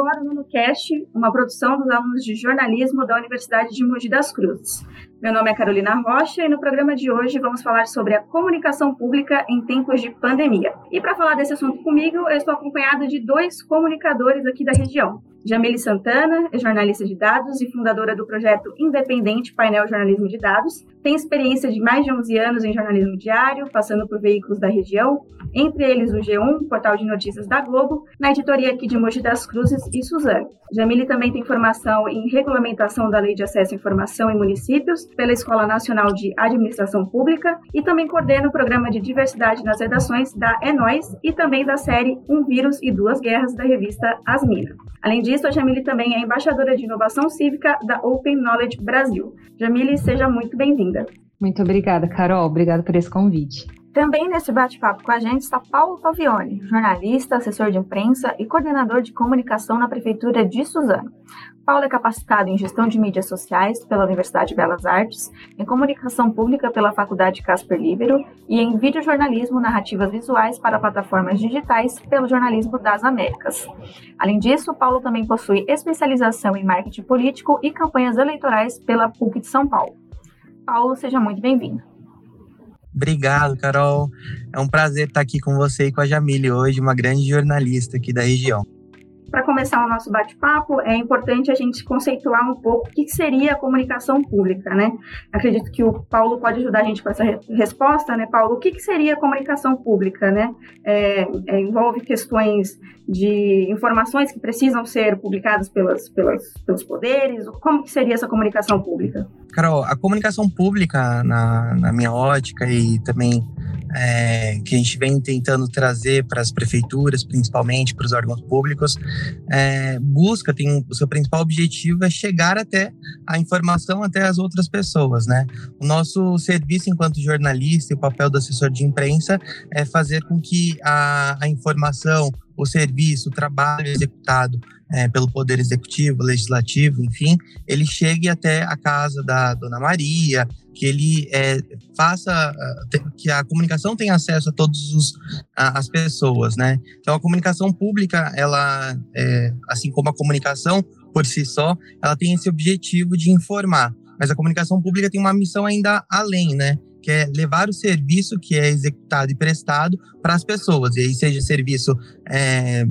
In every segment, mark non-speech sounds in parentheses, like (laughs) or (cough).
agora no NuCast, uma produção dos alunos de jornalismo da Universidade de Mogi das Cruzes. Meu nome é Carolina Rocha e no programa de hoje vamos falar sobre a comunicação pública em tempos de pandemia. E para falar desse assunto comigo, eu estou acompanhada de dois comunicadores aqui da região. Jamile Santana é jornalista de dados e fundadora do projeto independente Painel Jornalismo de Dados. Tem experiência de mais de 11 anos em jornalismo diário, passando por veículos da região, entre eles o G1, portal de notícias da Globo, na editoria aqui de Mogi das Cruzes e Suzano. Jamile também tem formação em regulamentação da Lei de Acesso à Informação em Municípios pela Escola Nacional de Administração Pública e também coordena o programa de diversidade nas redações da Enóis e também da série Um Vírus e Duas Guerras da revista Asmina. Além disso, a Jamile também é embaixadora de inovação cívica da Open Knowledge Brasil. Jamile, seja muito bem-vinda. Muito obrigada, Carol. Obrigada por esse convite. Também nesse bate-papo com a gente está Paulo Pavione, jornalista, assessor de imprensa e coordenador de comunicação na Prefeitura de Suzano. Paulo é capacitado em gestão de mídias sociais pela Universidade de Belas Artes, em comunicação pública pela Faculdade Casper Libero e em videojornalismo narrativas visuais para plataformas digitais pelo Jornalismo das Américas. Além disso, Paulo também possui especialização em marketing político e campanhas eleitorais pela PUC de São Paulo. Paulo, seja muito bem-vindo. Obrigado, Carol. É um prazer estar aqui com você e com a Jamile hoje, uma grande jornalista aqui da região. Para começar o nosso bate-papo, é importante a gente conceituar um pouco o que seria a comunicação pública, né? Acredito que o Paulo pode ajudar a gente com essa re resposta, né, Paulo? O que, que seria a comunicação pública, né? É, é, envolve questões de informações que precisam ser publicadas pelas, pelas, pelos poderes? Como que seria essa comunicação pública? Carol, a comunicação pública, na, na minha ótica e também é, que a gente vem tentando trazer para as prefeituras, principalmente para os órgãos públicos, é, busca, tem o seu principal objetivo é chegar até a informação até as outras pessoas, né? O nosso serviço enquanto jornalista e o papel do assessor de imprensa é fazer com que a, a informação, o serviço, o trabalho executado é, pelo Poder Executivo, Legislativo, enfim, ele chegue até a casa da Dona Maria, que ele é, faça, que a comunicação tenha acesso a todas as pessoas, né? Então, a comunicação pública, ela, é, assim como a comunicação por si só, ela tem esse objetivo de informar, mas a comunicação pública tem uma missão ainda além, né? que é levar o serviço que é executado e prestado para as pessoas, e aí seja serviço é,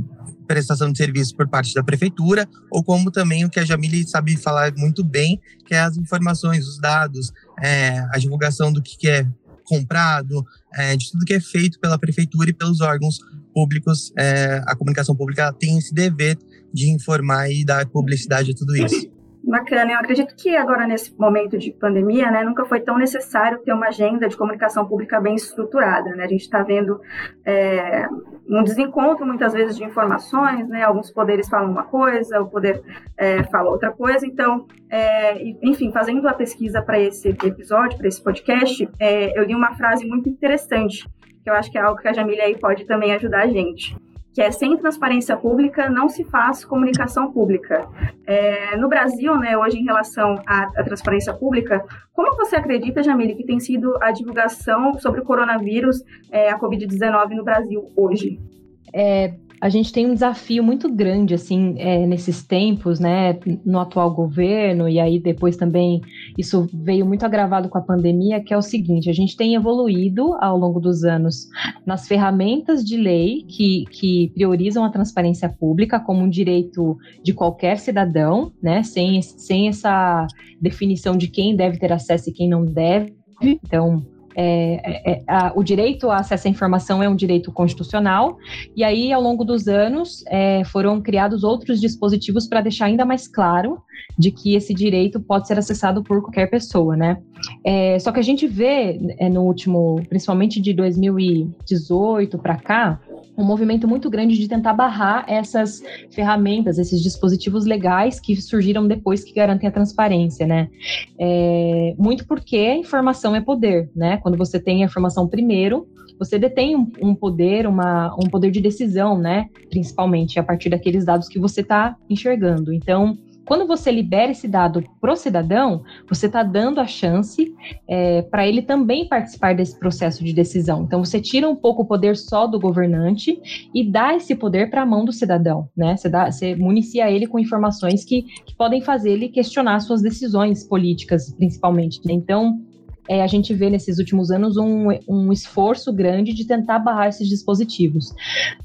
prestação de serviço por parte da prefeitura, ou como também o que a Jamile sabe falar muito bem, que é as informações, os dados, é, a divulgação do que, é comprado, é, de tudo que é feito pela prefeitura e pelos órgãos públicos. É, a comunicação pública tem esse dever de informar e dar publicidade a tudo isso. Bacana. Eu acredito que agora, nesse momento de pandemia, né, nunca foi tão necessário ter uma agenda de comunicação pública bem estruturada. Né? A gente está vendo é, um desencontro, muitas vezes, de informações. Né? Alguns poderes falam uma coisa, o poder é, fala outra coisa. Então, é, enfim, fazendo a pesquisa para esse episódio, para esse podcast, é, eu li uma frase muito interessante, que eu acho que é algo que a Jamília aí pode também ajudar a gente que é sem transparência pública não se faz comunicação pública. É, no Brasil, né, hoje em relação à, à, transparência pública, como você acredita, Jamile, que tem sido a divulgação sobre o coronavírus, é, a Covid-19 no Brasil hoje? É, a gente tem um desafio muito grande, assim, é, nesses tempos, né, no atual governo, e aí depois também isso veio muito agravado com a pandemia, que é o seguinte: a gente tem evoluído ao longo dos anos nas ferramentas de lei que, que priorizam a transparência pública como um direito de qualquer cidadão, né, sem, sem essa definição de quem deve ter acesso e quem não deve. Então, é, é, é, a, o direito a acesso à informação é um direito constitucional, e aí, ao longo dos anos, é, foram criados outros dispositivos para deixar ainda mais claro de que esse direito pode ser acessado por qualquer pessoa, né? É, só que a gente vê é, no último, principalmente de 2018 para cá, um movimento muito grande de tentar barrar essas ferramentas, esses dispositivos legais que surgiram depois que garantem a transparência, né? É, muito porque informação é poder, né? Quando você tem a informação primeiro, você detém um, um poder, uma, um poder de decisão, né? Principalmente a partir daqueles dados que você está enxergando. Então, quando você libera esse dado pro cidadão, você está dando a chance é, para ele também participar desse processo de decisão. Então, você tira um pouco o poder só do governante e dá esse poder para a mão do cidadão, né? Você, dá, você municia ele com informações que, que podem fazer ele questionar suas decisões políticas, principalmente. Né? Então, é, a gente vê nesses últimos anos um, um esforço grande de tentar barrar esses dispositivos.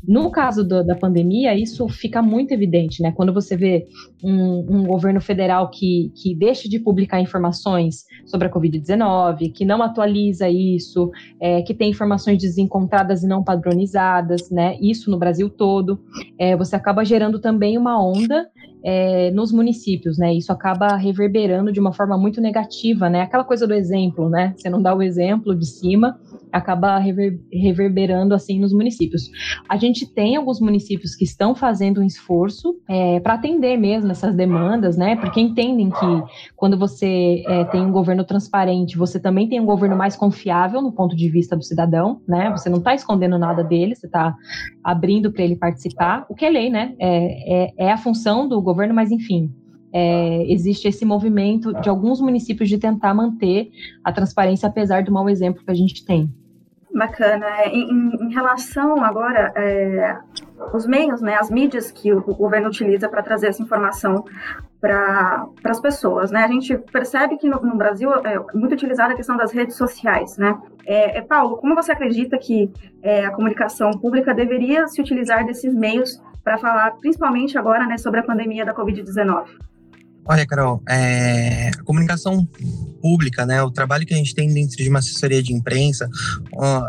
No caso do, da pandemia, isso fica muito evidente, né? Quando você vê um, um governo federal que, que deixa de publicar informações sobre a Covid-19, que não atualiza isso, é, que tem informações desencontradas e não padronizadas, né? Isso no Brasil todo, é, você acaba gerando também uma onda é, nos municípios, né? Isso acaba reverberando de uma forma muito negativa, né? Aquela coisa do exemplo, né? Você não dá o exemplo de cima, acaba rever, reverberando assim nos municípios. A gente tem alguns municípios que estão fazendo um esforço é, para atender mesmo essas demandas, né? Porque entendem que quando você é, tem um governo transparente, você também tem um governo mais confiável no ponto de vista do cidadão, né? Você não está escondendo nada dele, você está abrindo para ele participar, o que é lei, né? É, é, é a função do governo, mas enfim, é, existe esse movimento de alguns municípios de tentar manter a transparência, apesar do mau exemplo que a gente tem. Bacana. É, em, em relação agora, é, os meios, né, as mídias que o, o governo utiliza para trazer essa informação para as pessoas, né? A gente percebe que no, no, Brasil é muito utilizada a questão das redes sociais, né? É, é Paulo, como você acredita que é, a comunicação pública deveria se utilizar desses meios para falar, principalmente agora, né, sobre a pandemia da Covid-19? Olha, Carol, é, a comunicação pública, né, o trabalho que a gente tem dentro de uma assessoria de imprensa,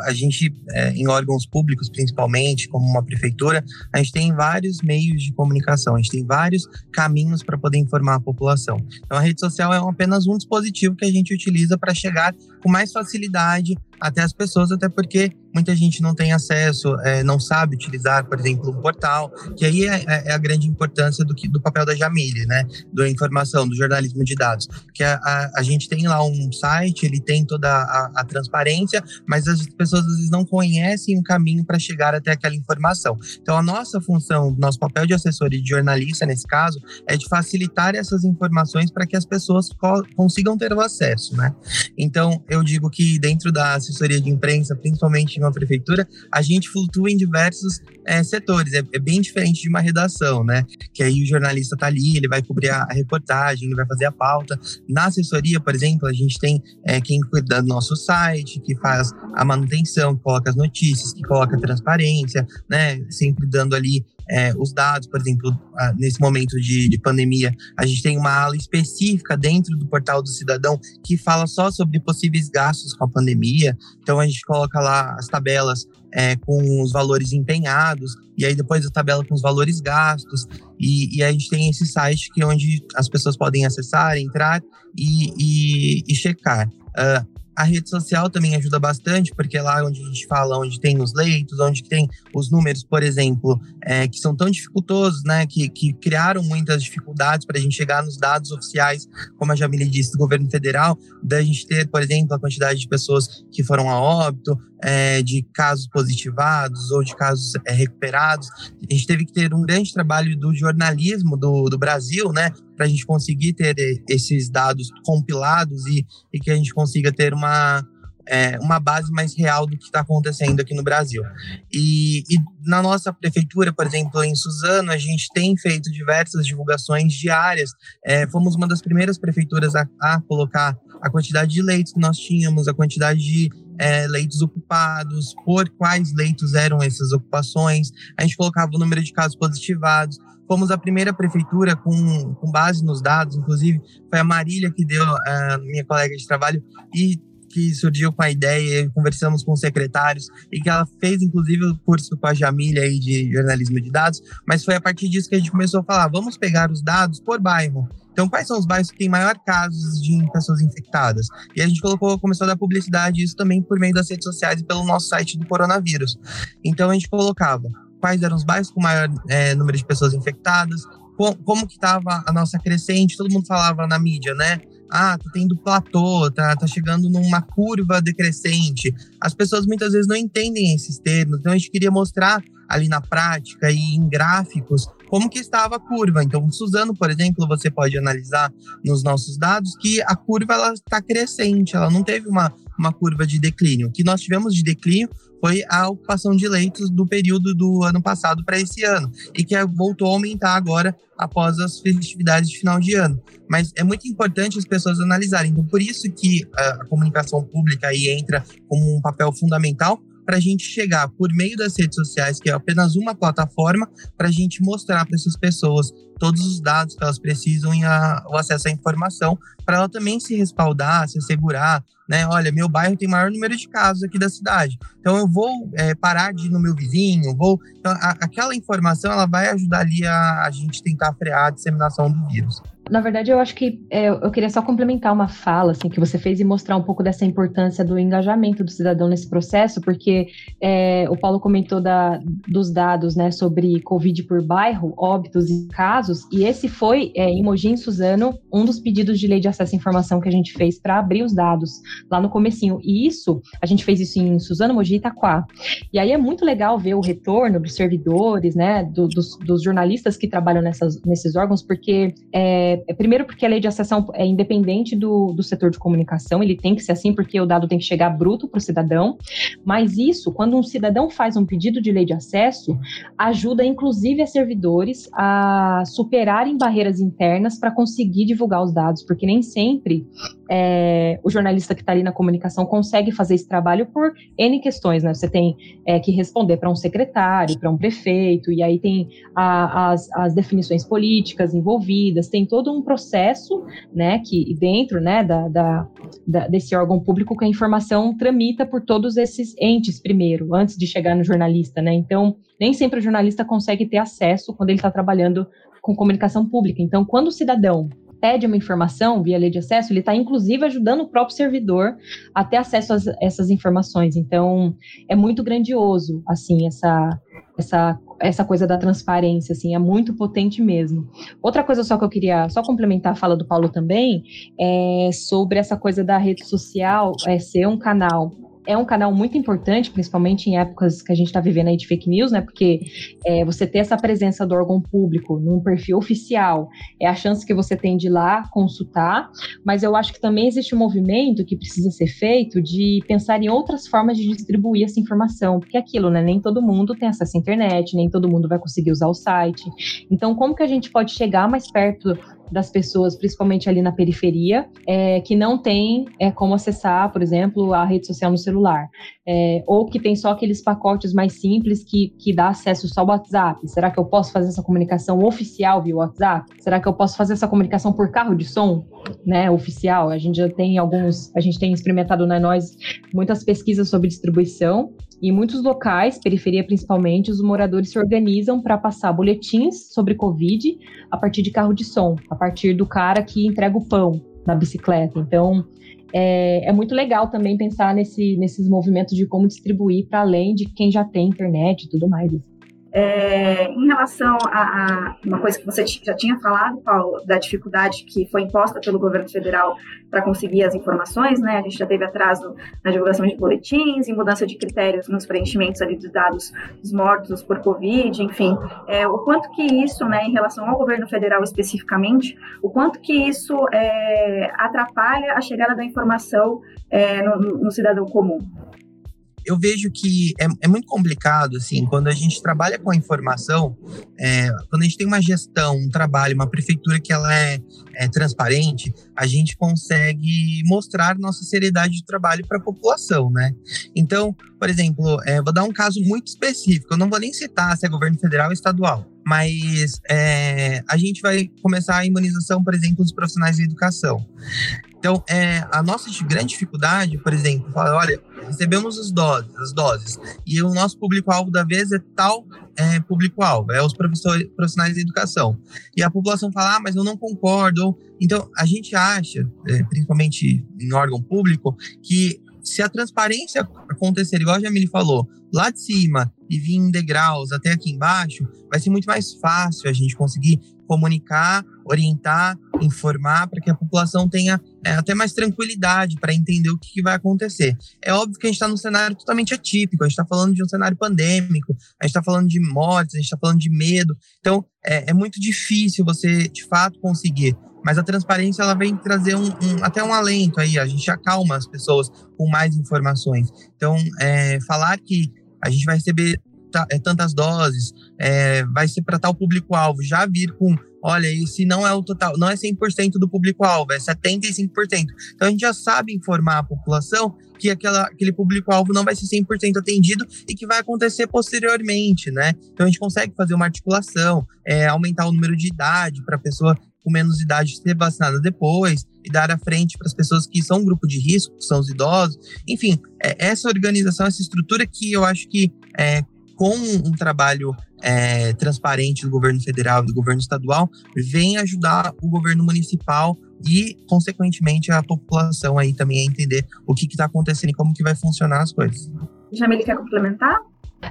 a gente, é, em órgãos públicos principalmente, como uma prefeitura, a gente tem vários meios de comunicação, a gente tem vários caminhos para poder informar a população. Então, a rede social é apenas um dispositivo que a gente utiliza para chegar com mais facilidade até as pessoas, até porque muita gente não tem acesso, é, não sabe utilizar, por exemplo, um portal, que aí é, é, é a grande importância do, que, do papel da Jamile, né, da informação, do jornalismo de dados, que a, a, a gente tem lá um site, ele tem toda a, a, transparência, mas as pessoas às vezes não conhecem o caminho para chegar até aquela informação. Então, a nossa função, nosso papel de assessor e de jornalista, nesse caso, é de facilitar essas informações para que as pessoas co consigam ter o acesso, né. Então, eu digo que dentro da assessoria de imprensa, principalmente em uma prefeitura, a gente flutua em diversos é, setores. É, é, bem diferente de uma redação, né? Que aí o jornalista tá ali, ele vai cobrir a, reportagem, ele vai fazer a pauta. Na assessoria, por exemplo, a gente tem é, quem cuida do nosso site, que faz a manutenção, coloca as notícias, que coloca a transparência, né? Sempre dando ali é, os dados, por exemplo, nesse momento de, de, pandemia, a gente tem uma ala específica dentro do portal do cidadão que fala só sobre possíveis gastos com a pandemia. Então a gente coloca lá as tabelas é, com os valores empenhados, e aí depois a tabela com os valores gastos, e, e a gente tem esse site que é onde as pessoas podem acessar, entrar e, e, e checar. Uh, a rede social também ajuda bastante, porque é lá onde a gente fala, onde tem os leitos, onde tem os números, por exemplo, é, que são tão dificultosos, né? Que, que criaram muitas dificuldades para a gente chegar nos dados oficiais, como a Jamile disse, do governo federal, da gente ter, por exemplo, a quantidade de pessoas que foram a óbito, é, de casos positivados ou de casos é, recuperados. A gente teve que ter um grande trabalho do jornalismo do, do Brasil, né? Para a gente conseguir ter esses dados compilados e, e que a gente consiga ter uma, é, uma base mais real do que está acontecendo aqui no Brasil. E, e, na nossa prefeitura, por exemplo, em Suzano, a gente tem feito diversas divulgações diárias. É, fomos uma das primeiras prefeituras a, a, colocar a quantidade de leitos que nós tínhamos, a quantidade de é, leitos ocupados, por quais leitos eram essas ocupações. A gente colocava o número de casos positivados. Fomos a primeira prefeitura com, com base nos dados, inclusive foi a Marília que deu, a minha colega de trabalho, e que surgiu com a ideia, conversamos com os secretários, e que ela fez, inclusive, o curso com a Jamília aí de jornalismo de dados, mas foi a partir disso que a gente começou a falar, vamos pegar os dados por bairro. Então, quais são os bairros que têm maior casos de pessoas infectadas? E a gente colocou, começou a dar publicidade isso também por meio das redes sociais e pelo nosso site do coronavírus. Então, a gente colocava quais eram os bairros com maior é, número de pessoas infectadas, como, como que estava a nossa crescente, todo mundo falava na mídia, né? ah, tá tendo platô, tá, tá chegando numa curva decrescente. As pessoas muitas vezes não entendem esses termos, então a gente queria mostrar ali na prática e em gráficos como que estava a curva. Então, Suzano, por exemplo, você pode analisar nos nossos dados que a curva ela está crescente, ela não teve uma, uma curva de declínio. O que nós tivemos de declínio foi a ocupação de leitos do período do ano passado para esse ano, e que voltou a aumentar agora após as festividades de final de ano. Mas é muito importante as pessoas analisarem. Então, por isso que a comunicação pública aí entra como um papel fundamental para a gente chegar por meio das redes sociais, que é apenas uma plataforma, para a gente mostrar para essas pessoas todos os dados que elas precisam e a, o acesso à informação, para ela também se respaldar, se assegurar, né? Olha, meu bairro tem maior número de casos aqui da cidade, então eu vou é, parar de ir no meu vizinho, vou. Então, a, aquela informação ela vai ajudar ali a, a gente tentar frear a disseminação do vírus. Na verdade, eu acho que é, eu queria só complementar uma fala assim, que você fez e mostrar um pouco dessa importância do engajamento do cidadão nesse processo, porque é, o Paulo comentou da, dos dados né, sobre Covid por bairro, óbitos e casos, e esse foi, é, em Mogi Suzano, um dos pedidos de lei de acesso à informação que a gente fez para abrir os dados lá no comecinho. E isso, a gente fez isso em Suzano, Mogi e Itaquá. E aí é muito legal ver o retorno dos servidores, né, do, dos, dos, jornalistas que trabalham nessas, nesses órgãos, porque é, é, primeiro porque a lei de acesso é independente do, do setor de comunicação, ele tem que ser assim porque o dado tem que chegar bruto para o cidadão, mas isso, quando um cidadão faz um pedido de lei de acesso, ajuda inclusive a servidores a superarem barreiras internas para conseguir divulgar os dados, porque nem sempre é, o jornalista que está ali na comunicação consegue fazer esse trabalho por N questões, né? Você tem é, que responder para um secretário, para um prefeito, e aí tem a, as, as definições políticas envolvidas, tem todo um processo, né, que dentro, né, da, da, da, desse órgão público que a informação tramita por todos esses entes primeiro, antes de chegar no jornalista, né? Então, nem sempre o jornalista consegue ter acesso quando ele está trabalhando com comunicação pública. Então, quando o cidadão pede uma informação via lei de acesso, ele está inclusive ajudando o próprio servidor a ter acesso a essas informações. Então, é muito grandioso, assim, essa, essa, essa coisa da transparência, assim, é muito potente mesmo. Outra coisa só que eu queria só complementar a fala do Paulo também é sobre essa coisa da rede social é, ser um canal é um canal muito importante, principalmente em épocas que a gente está vivendo aí de fake news, né? Porque é, você ter essa presença do órgão público num perfil oficial é a chance que você tem de ir lá consultar, mas eu acho que também existe um movimento que precisa ser feito de pensar em outras formas de distribuir essa informação, porque é aquilo, né? Nem todo mundo tem acesso à internet, nem todo mundo vai conseguir usar o site. Então, como que a gente pode chegar mais perto das pessoas, principalmente ali na periferia, é, que não tem é, como acessar, por exemplo, a rede social no celular. É, ou que tem só aqueles pacotes mais simples que, que dá acesso só ao WhatsApp. Será que eu posso fazer essa comunicação oficial via WhatsApp? Será que eu posso fazer essa comunicação por carro de som, né, oficial? A gente já tem alguns, a gente tem experimentado na nós muitas pesquisas sobre distribuição em muitos locais, periferia principalmente, os moradores se organizam para passar boletins sobre Covid a partir de carro de som, a partir do cara que entrega o pão na bicicleta. Então, é, é muito legal também pensar nesse, nesses movimentos de como distribuir para além de quem já tem internet e tudo mais. É, em relação a, a, uma coisa que você já tinha falado, Paulo, da dificuldade que foi imposta pelo governo federal para conseguir as informações, né? A gente já teve atraso na divulgação de boletins e mudança de critérios nos preenchimentos ali dos dados dos mortos por Covid, enfim. É, o quanto que isso, né, em relação ao governo federal especificamente, o quanto que isso é, atrapalha a chegada da informação é, no, no cidadão comum? Eu vejo que é, é, muito complicado, assim, quando a gente trabalha com a informação, é, quando a gente tem uma gestão, um trabalho, uma prefeitura que ela é, é transparente, a gente consegue mostrar nossa seriedade de trabalho para a população, né? Então, por exemplo, é, vou dar um caso muito específico, eu não vou nem citar se é governo federal ou estadual, mas é, a gente vai começar a imunização, por exemplo, dos profissionais de educação. Então, é, a nossa grande dificuldade, por exemplo, fala, olha, recebemos as doses, as doses, e o nosso público-alvo da vez é tal é, público-alvo, é os professores, profissionais de educação. E a população fala, ah, mas eu não concordo. Então, a gente acha, é, principalmente em órgão público, que se a transparência acontecer, igual a Jamile falou, lá de cima e vir em degraus até aqui embaixo, vai ser muito mais fácil a gente conseguir comunicar, orientar, informar, para que a população tenha é, até mais tranquilidade para entender o que, que, vai acontecer. É óbvio que a gente está num cenário totalmente atípico, a gente está falando de um cenário pandêmico, a gente está falando de mortes, a gente está falando de medo. Então, é, é, muito difícil você, de fato, conseguir. Mas a transparência ela vem trazer um, um, até um alento aí, a gente acalma as pessoas com mais informações. Então, é, falar que a gente vai receber é, tantas doses, é, vai ser para tal público-alvo, já vir com, olha, esse não é o total, não é 100% do público-alvo, é 75%. Então a gente já sabe informar a população que aquela, aquele público-alvo não vai ser 100% atendido e que vai acontecer posteriormente, né? Então a gente consegue fazer uma articulação, é, aumentar o número de idade para a pessoa com menos idade ser vacinada depois e dar a frente para as pessoas que são um grupo de risco, que são os idosos. Enfim, é essa organização, essa estrutura que eu acho que é, com um trabalho é, transparente do governo federal e do governo estadual, vem ajudar o governo municipal e, consequentemente, a população aí também a entender o que está acontecendo e como que vai funcionar as coisas. Jamile, quer complementar?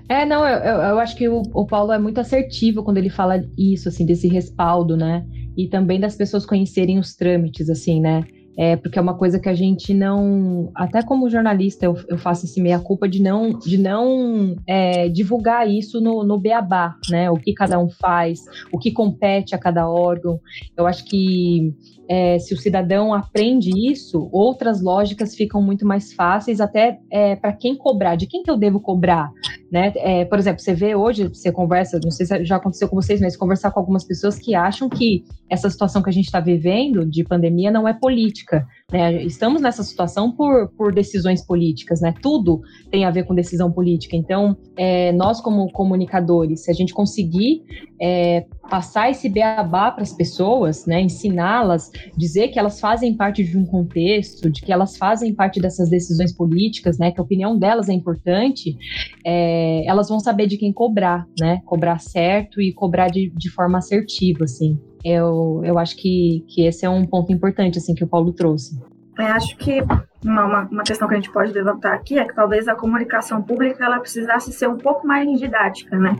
É, não, eu, eu acho que o, o, Paulo é muito assertivo quando ele fala isso, assim, desse respaldo, né? E também das pessoas conhecerem os trâmites, assim, né? É, porque é uma coisa que a gente não, até como jornalista, eu, eu faço esse meia-culpa de não, de não é, divulgar isso no, no beabá, né? O que cada um faz, o que compete a cada órgão. Eu acho que é, se o cidadão aprende isso, outras lógicas ficam muito mais fáceis, até é, para quem cobrar, de quem que eu devo cobrar, né? É, por exemplo, você vê hoje, você conversa, não sei se já aconteceu com vocês, mas conversar com algumas pessoas que acham que essa situação que a gente está vivendo de pandemia não é política. Né? Estamos nessa situação por, por decisões políticas, né? Tudo tem a ver com decisão política. Então, é, nós como comunicadores, se a gente conseguir é, passar esse beabá para as pessoas, né? Ensiná-las, dizer que elas fazem parte de um contexto, de que elas fazem parte dessas decisões políticas, né? Que a opinião delas é importante, é, elas vão saber de quem cobrar, né? Cobrar certo e cobrar de, de forma assertiva, assim. Eu, eu acho que, que esse é um ponto importante, assim, que o Paulo trouxe. Eu acho que uma, uma, questão que a gente pode levantar aqui é que talvez a comunicação pública ela precisasse ser um pouco mais didática, né?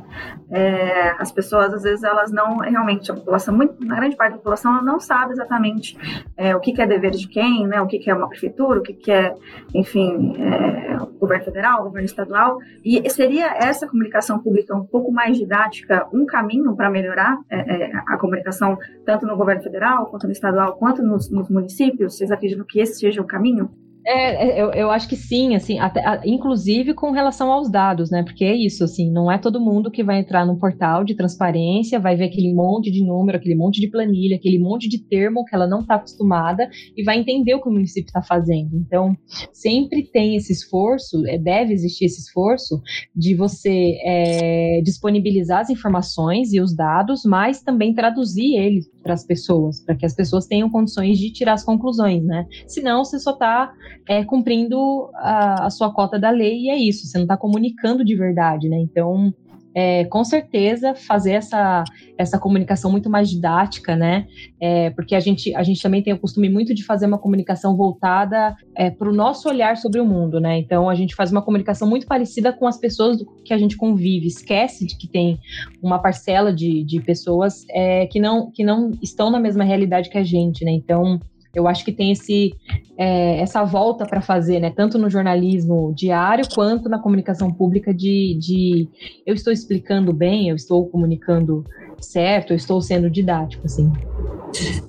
É, as pessoas às vezes elas não realmente a população muito na grande parte da população ela não sabe exatamente é, o que, que, é dever de quem, né? O que, que é uma prefeitura, o que, que é, enfim, é, o governo federal, o governo estadual e seria essa comunicação pública um pouco mais didática um caminho para melhorar é, é, a comunicação tanto no governo federal quanto no estadual quanto nos, nos municípios? Vocês acreditam que esse seja o caminho? É, é, eu, eu acho que sim, assim, até, inclusive com relação aos dados, né? Porque é isso, assim, não é todo mundo que vai entrar num portal de transparência, vai ver aquele monte de número, aquele monte de planilha, aquele monte de termo que ela não está acostumada e vai entender o que o município está fazendo. Então, sempre tem esse esforço, é, deve existir esse esforço de você é, disponibilizar as informações e os dados, mas também traduzir eles para as pessoas, para que as pessoas tenham condições de tirar as conclusões, né? Senão, você só está é, cumprindo a, a, sua cota da lei e é isso, você não está comunicando de verdade, né? Então, é, com certeza, fazer essa, essa comunicação muito mais didática, né? É, porque a gente, a gente também tem o costume muito de fazer uma comunicação voltada é, para o nosso olhar sobre o mundo, né? Então, a gente faz uma comunicação muito parecida com as pessoas que a gente convive, esquece de que tem uma parcela de, de pessoas é, que, não, que não estão na mesma realidade que a gente, né? Então, eu acho que tem esse, é, essa volta para fazer, né? Tanto no jornalismo diário quanto na comunicação pública de, de eu estou explicando bem, eu estou comunicando certo, eu estou sendo didático, assim.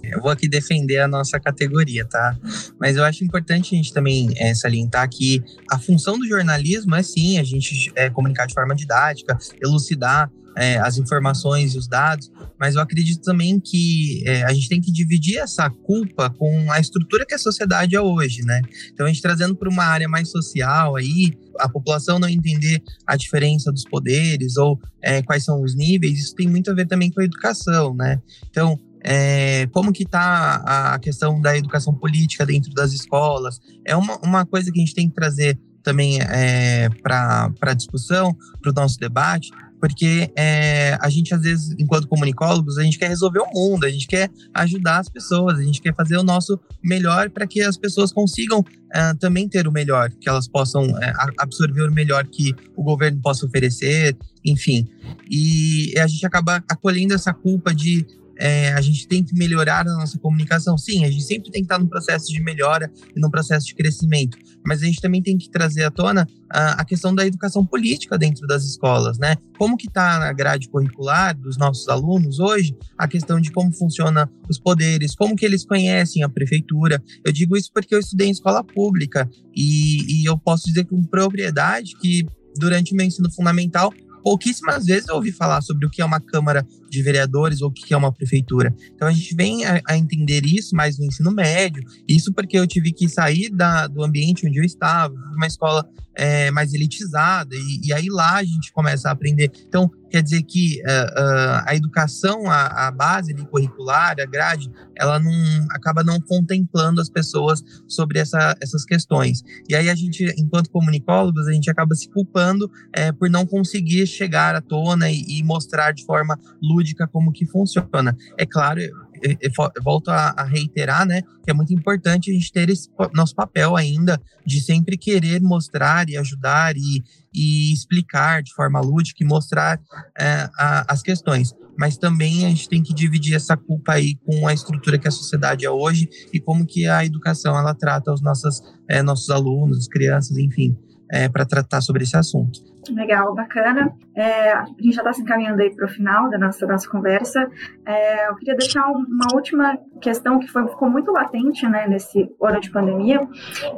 Eu vou aqui defender a nossa categoria, tá? Mas eu acho importante a gente também é, salientar que a função do jornalismo é sim a gente é, comunicar de forma didática, elucidar é, as informações e os dados, mas eu acredito também que é, a gente tem que dividir essa culpa com a estrutura que a sociedade é hoje, né? Então a gente trazendo para uma área mais social aí, a população não entender a diferença dos poderes ou é, quais são os níveis, isso tem muito a ver também com a educação, né? Então é, como que está a questão da educação política dentro das escolas? É uma, uma coisa que a gente tem que trazer também é, para a discussão, para o nosso debate, porque é, a gente, às vezes, enquanto comunicólogos, a gente quer resolver o mundo, a gente quer ajudar as pessoas, a gente quer fazer o nosso melhor para que as pessoas consigam é, também ter o melhor, que elas possam é, absorver o melhor que o governo possa oferecer, enfim. E a gente acaba acolhendo essa culpa de é, a gente tem que melhorar a nossa comunicação. Sim, a gente sempre tem que estar num processo de melhora e num processo de crescimento, mas a gente também tem que trazer à tona a, a questão da educação política dentro das escolas, né? Como que está na grade curricular dos nossos alunos hoje a questão de como funciona os poderes, como que eles conhecem a prefeitura. Eu digo isso porque eu estudei em escola pública e, e eu posso dizer com propriedade que durante o meu ensino fundamental pouquíssimas vezes eu ouvi falar sobre o que é uma Câmara de Vereadores ou o que é uma prefeitura. Então a gente vem a, a entender isso mais no ensino médio, isso porque eu tive que sair da, do ambiente onde eu estava, uma escola é, mais elitizada, e, e, aí lá a gente começa a aprender. Então, quer dizer que uh, uh, a educação, a, a base curricular, a grade, ela não acaba não contemplando as pessoas sobre essa, essas questões. E aí a gente, enquanto comunicólogos, a gente acaba se culpando é, por não conseguir chegar à tona e, e mostrar de forma lúdica como que funciona. É claro, eu volto a, a, reiterar, né, que é muito importante a gente ter esse nosso papel ainda de sempre querer mostrar e ajudar e, e explicar de forma lúdica e mostrar é, a, as questões. Mas também a gente tem que dividir essa culpa aí com a estrutura que a sociedade é hoje e como que a educação ela trata os nossos, é, nossos alunos, crianças, enfim, é, para tratar sobre esse assunto. Legal, bacana. É, a gente já está se encaminhando aí para o final da nossa, nossa conversa. É, eu queria deixar uma última questão que foi, ficou muito latente né, nesse ano de pandemia,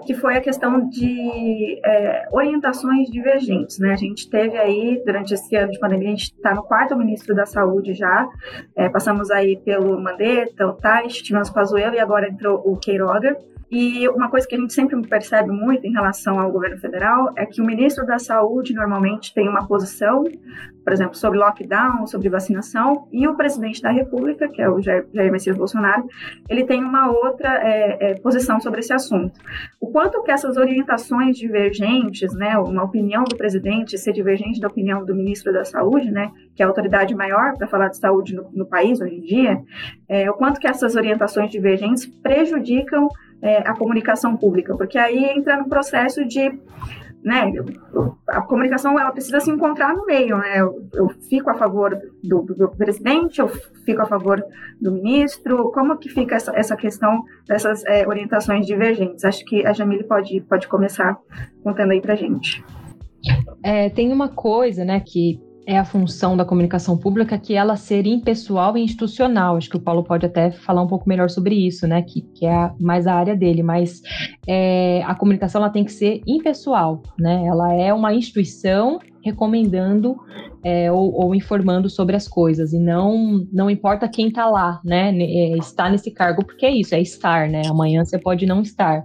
que foi a questão de é, orientações divergentes. Né? A gente teve aí, durante esse ano de pandemia, a gente está no quarto ministro da Saúde já, é, passamos aí pelo Mandetta, o Tais, tivemos Pazuello e agora entrou o Queiroga. E uma coisa que a gente sempre percebe muito em relação ao governo federal é que o ministro da Saúde normalmente tem uma posição, por exemplo, sobre lockdown, sobre vacinação, e o presidente da República, que é o Jair, Jair Messias Bolsonaro, ele tem uma outra é, é, posição sobre esse assunto. O quanto que essas orientações divergentes, né, uma opinião do presidente ser divergente da opinião do ministro da Saúde, né, que é a autoridade maior para falar de saúde no, no país hoje em dia, é, o quanto que essas orientações divergentes prejudicam é, a comunicação pública, porque aí entra no processo de né, a comunicação ela precisa se encontrar no meio, né? Eu, eu fico a favor do, do, presidente, eu fico a favor do ministro. Como que fica essa, essa questão dessas é, orientações divergentes? Acho que a Jamile pode, pode começar contando aí para gente. É, tem uma coisa, né, que é a função da comunicação pública que ela ser impessoal e institucional. Acho que o Paulo pode até falar um pouco melhor sobre isso, né? Que, que é mais a área dele, mas é, a comunicação ela tem que ser impessoal, né? Ela é uma instituição recomendando é, ou, ou, informando sobre as coisas e não não importa quem está lá, né? É, está nesse cargo porque é isso, é estar, né? Amanhã você pode não estar.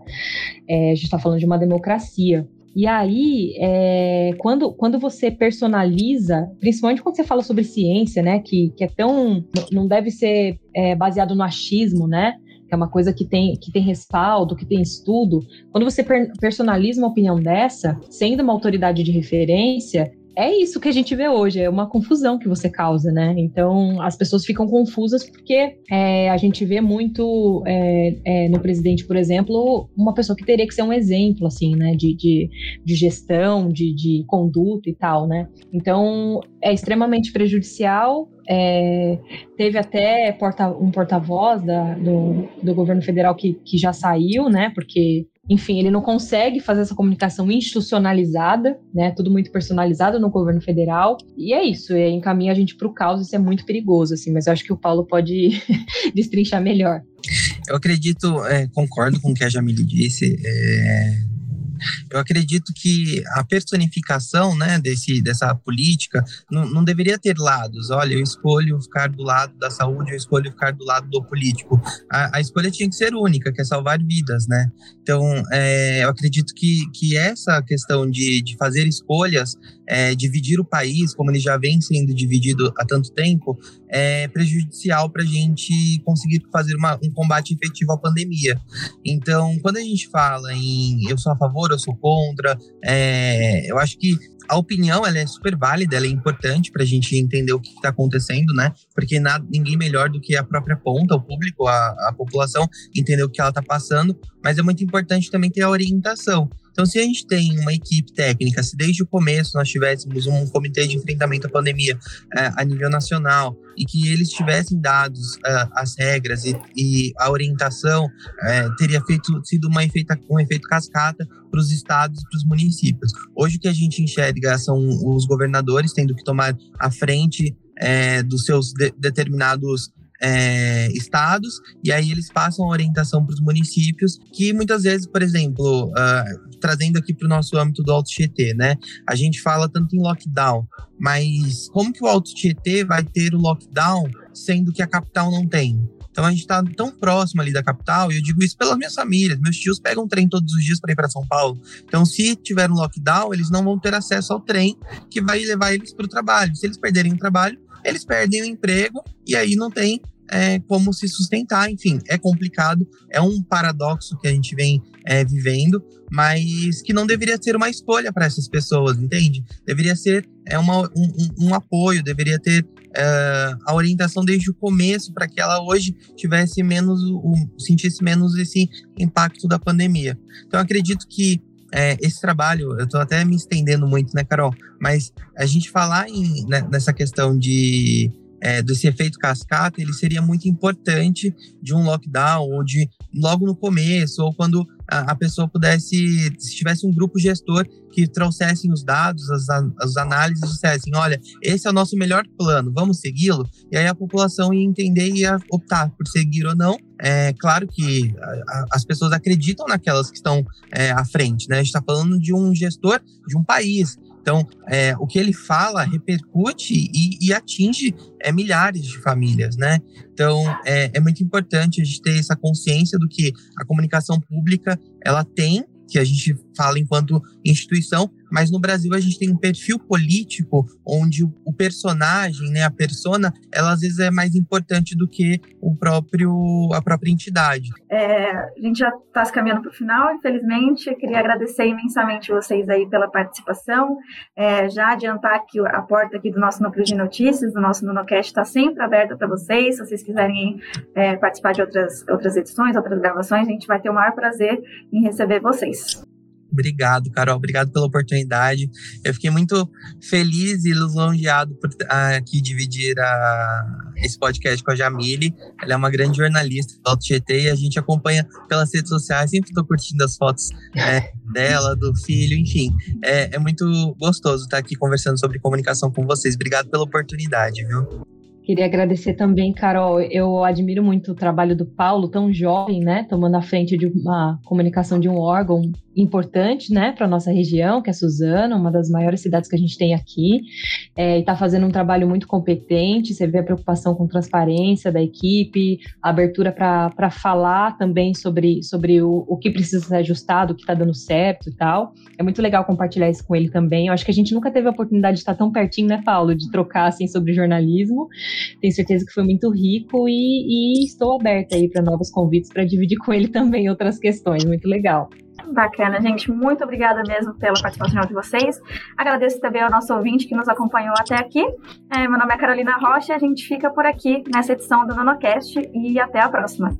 É, a gente está falando de uma democracia. E aí, é, quando, quando você personaliza, principalmente quando você fala sobre ciência, né, que, que é tão. não deve ser é, baseado no achismo, né? Que é uma coisa que tem, que tem respaldo, que tem estudo. Quando você per personaliza uma opinião dessa, sendo uma autoridade de referência, é isso que a gente vê hoje, é uma confusão que você causa, né? Então as pessoas ficam confusas porque é, a gente vê muito é, é, no presidente, por exemplo, uma pessoa que teria que ser um exemplo, assim, né? De, de, de gestão, de, de conduta e tal, né? Então é extremamente prejudicial. É, teve até porta, um porta-voz do, do governo federal que, que já saiu, né? Porque enfim, ele não consegue fazer essa comunicação institucionalizada, né? Tudo muito personalizado no governo federal. E é isso, é, encaminha a gente para o caos, isso é muito perigoso, assim, mas eu acho que o Paulo pode (laughs) destrinchar melhor. Eu acredito, é, concordo com o que a Jamile disse. É, eu acredito que a personificação né, desse, dessa política não, não deveria ter lados. Olha, eu escolho ficar do lado da saúde, eu escolho ficar do lado do político. A, a escolha tinha que ser única, que é salvar vidas, né? Então, é, eu acredito que, que essa questão de, de fazer escolhas, é, dividir o país, como ele já vem sendo dividido há tanto tempo, é prejudicial para a gente conseguir fazer uma, um combate efetivo à pandemia. Então, quando a gente fala em eu sou a favor, eu sou contra. É, eu acho que a opinião ela é super válida, ela é importante para a gente entender o que está acontecendo, né? Porque nada, ninguém melhor do que a própria ponta, o público, a, a população, entender o que ela está passando. Mas é muito importante também ter a orientação. Então, se a gente tem uma equipe técnica, se desde o começo nós tivéssemos um comitê de enfrentamento à pandemia é, a nível nacional e que eles tivessem dados uh, as regras e, e a orientação, uh, teria feito, sido uma efeita, um efeito cascata para os estados e para os municípios. Hoje o que a gente enxerga são os governadores tendo que tomar a frente é, dos seus de, determinados é, estados, e aí eles passam a orientação para os municípios, que muitas vezes, por exemplo, uh, trazendo aqui para o nosso âmbito do Alto Tietê, né? A gente fala tanto em lockdown, mas como que o Alto Tietê vai ter o lockdown sendo que a capital não tem? Então a gente está tão próximo ali da capital, e eu digo isso pelas minhas famílias. Meus tios pegam trem todos os dias para ir para São Paulo. Então, se tiver um lockdown, eles não vão ter acesso ao trem que vai levar eles para o trabalho. Se eles perderem o trabalho, eles perdem o emprego e aí não tem é, como se sustentar. Enfim, é complicado, é um paradoxo que a gente vem é, vivendo, mas que não deveria ser uma escolha para essas pessoas, entende? Deveria ser é, uma, um, um apoio, deveria ter é, a orientação desde o começo para que ela hoje tivesse menos, o, sentisse menos esse impacto da pandemia. Então, acredito que é, esse trabalho, eu estou até me estendendo muito, né, Carol? Mas a gente falar em, né, nessa questão de é, desse efeito cascata, ele seria muito importante de um lockdown ou de logo no começo ou quando a, a pessoa pudesse, se tivesse um grupo gestor que trouxessem os dados, as, as análises, dissessem, olha, esse é o nosso melhor plano, vamos segui-lo? E aí a população ia entender e ia optar por seguir ou não. É claro que a, as pessoas acreditam naquelas que estão é, à frente, né? A gente está falando de um gestor de um país. Então, é, o que ele fala repercute e, e atinge é, milhares de famílias, né? Então, é, é muito importante a gente ter essa consciência do que a comunicação pública ela tem que a gente fala enquanto instituição, mas no Brasil a gente tem um perfil político onde o, personagem, né, a persona, ela às vezes é mais importante do que o próprio a própria entidade. É, a gente já está se caminhando para o final, infelizmente. Queria agradecer imensamente vocês aí pela participação. É, já adiantar que a porta aqui do nosso núcleo de notícias, do nosso NunoCast, está sempre aberta para vocês. Se vocês quiserem é, participar de outras, outras edições, outras gravações, a gente vai ter o maior prazer em receber vocês. Obrigado, Carol. Obrigado pela oportunidade. Eu fiquei muito feliz e lisonjeado por aqui dividir a, esse podcast com a Jamile. Ela é uma grande jornalista do Alto GT e a gente acompanha pelas redes sociais. Sempre estou curtindo as fotos é, (laughs) dela, do filho, enfim. É, é muito gostoso estar aqui conversando sobre comunicação com vocês. Obrigado pela oportunidade, viu? Queria agradecer também, Carol. Eu admiro muito o trabalho do Paulo, tão jovem, né? Tomando a frente de uma comunicação de um órgão importante, né, para nossa região, que é Suzano, uma das maiores cidades que a gente tem aqui, é, e está fazendo um trabalho muito competente. Você vê a preocupação com transparência da equipe, a abertura para falar também sobre, sobre o, o que precisa ser ajustado, o que está dando certo e tal. É muito legal compartilhar isso com ele também. Eu acho que a gente nunca teve a oportunidade de estar tão pertinho, né, Paulo, de trocar assim sobre jornalismo. Tenho certeza que foi muito rico e, e estou aberta aí para novos convites para dividir com ele também outras questões. Muito legal. Bacana, gente. Muito obrigada mesmo pela participação de vocês. Agradeço também ao nosso ouvinte que nos acompanhou até aqui. É, meu nome é Carolina Rocha. A gente fica por aqui nessa edição do NanoCast e até a próxima.